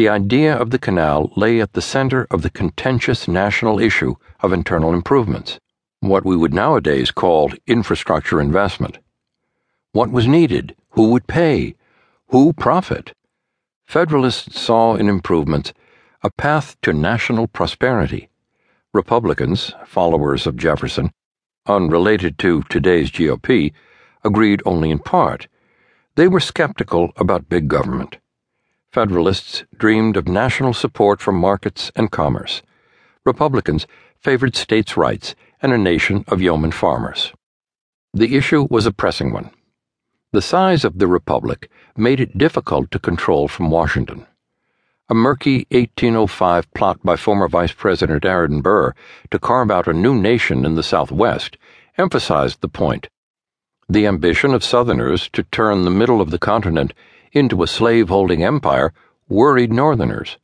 The idea of the canal lay at the center of the contentious national issue of internal improvements, what we would nowadays call infrastructure investment. What was needed? Who would pay? Who profit? Federalists saw in improvements a path to national prosperity. Republicans, followers of Jefferson, unrelated to today's GOP, agreed only in part. They were skeptical about big government. Federalists dreamed of national support for markets and commerce. Republicans favored states' rights and a nation of yeoman farmers. The issue was a pressing one. The size of the republic made it difficult to control from Washington. A murky 1805 plot by former Vice President Aaron Burr to carve out a new nation in the Southwest emphasized the point. The ambition of Southerners to turn the middle of the continent into a slave holding empire worried Northerners.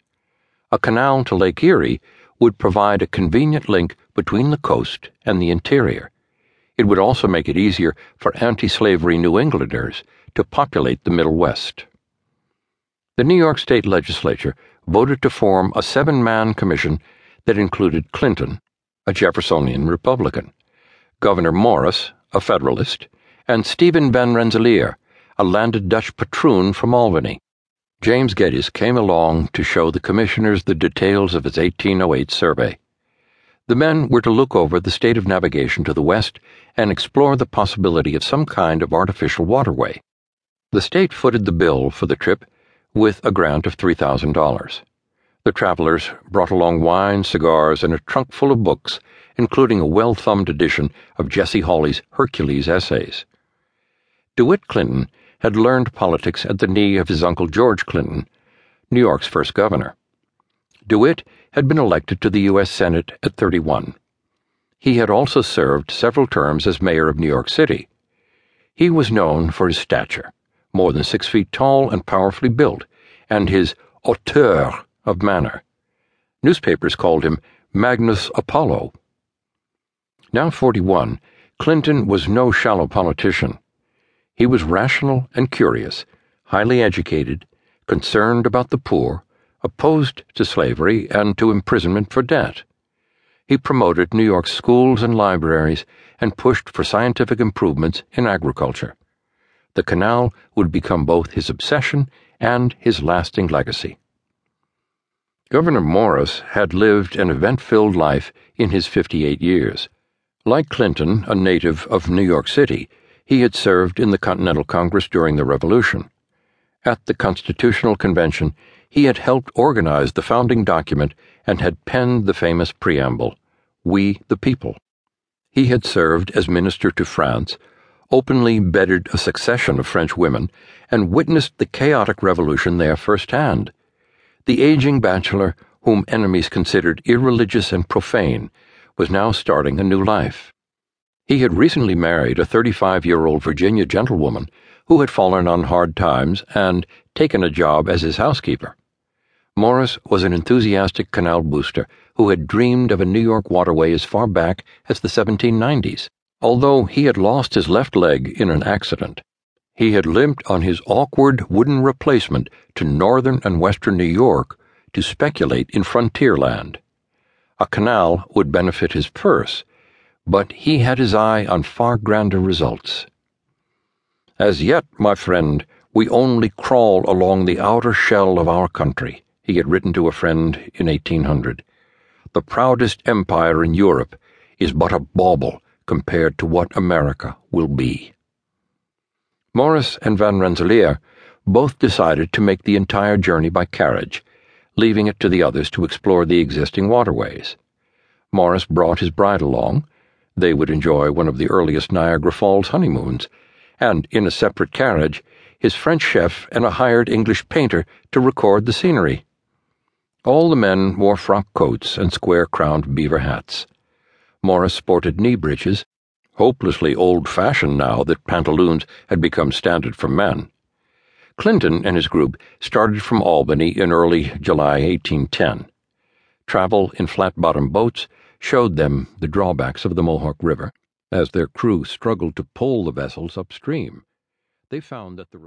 A canal to Lake Erie would provide a convenient link between the coast and the interior. It would also make it easier for anti slavery New Englanders to populate the Middle West. The New York State Legislature voted to form a seven man commission that included Clinton, a Jeffersonian Republican, Gouverneur Morris, a Federalist, and Stephen Van Rensselaer, a landed Dutch patroon from Albany. James Geddes came along to show the commissioners the details of his 1808 survey. The men were to look over the state of navigation to the west and explore the possibility of some kind of artificial waterway. The state footed the bill for the trip with a grant of $3,000. The travelers brought along wine, cigars, and a trunk full of books, including a well thumbed edition of Jesse Hawley's Hercules essays. DeWitt Clinton had learned politics at the knee of his uncle George Clinton, New York's first governor. DeWitt had been elected to the U.S. Senate at 31. He had also served several terms as mayor of New York City. He was known for his stature, more than six feet tall and powerfully built, and his hauteur of manner. Newspapers called him Magnus Apollo. Now 41, Clinton was no shallow politician. He was rational and curious, highly educated, concerned about the poor, opposed to slavery and to imprisonment for debt. He promoted New York's schools and libraries and pushed for scientific improvements in agriculture. The canal would become both his obsession and his lasting legacy. Gouverneur Morris had lived an event filled life in his 58 years. Like Clinton, a native of New York City, he had served in the Continental Congress during the Revolution. At the Constitutional Convention, he had helped organize the founding document and had penned the famous preamble, We the People. He had served as minister to France, openly bedded a succession of French women, and witnessed the chaotic revolution there firsthand. The aging bachelor, whom enemies considered irreligious and profane, was now starting a new life. He had recently married a 35 year old Virginia gentlewoman who had fallen on hard times and taken a job as his housekeeper. Morris was an enthusiastic canal booster who had dreamed of a New York waterway as far back as the 1790s. Although he had lost his left leg in an accident, he had limped on his awkward wooden replacement to northern and western New York to speculate in frontier land. A canal would benefit his purse but he had his eye on far grander results. As yet, my friend, we only crawl along the outer shell of our country, he had written to a friend in 1800. The proudest empire in Europe is but a bauble compared to what America will be. Morris and Van Rensselaer both decided to make the entire journey by carriage, leaving it to the others to explore the existing waterways. Morris brought his bride along they would enjoy one of the earliest Niagara Falls honeymoons, and in a separate carriage, his French chef and a hired English painter to record the scenery. All the men wore frock coats and square crowned beaver hats. Morris sported knee breeches, hopelessly old fashioned now that pantaloons had become standard for men. Clinton and his group started from Albany in early July 1810. Travel in flat bottomed boats showed them the drawbacks of the Mohawk River as their crew struggled to pole the vessels upstream. They found that the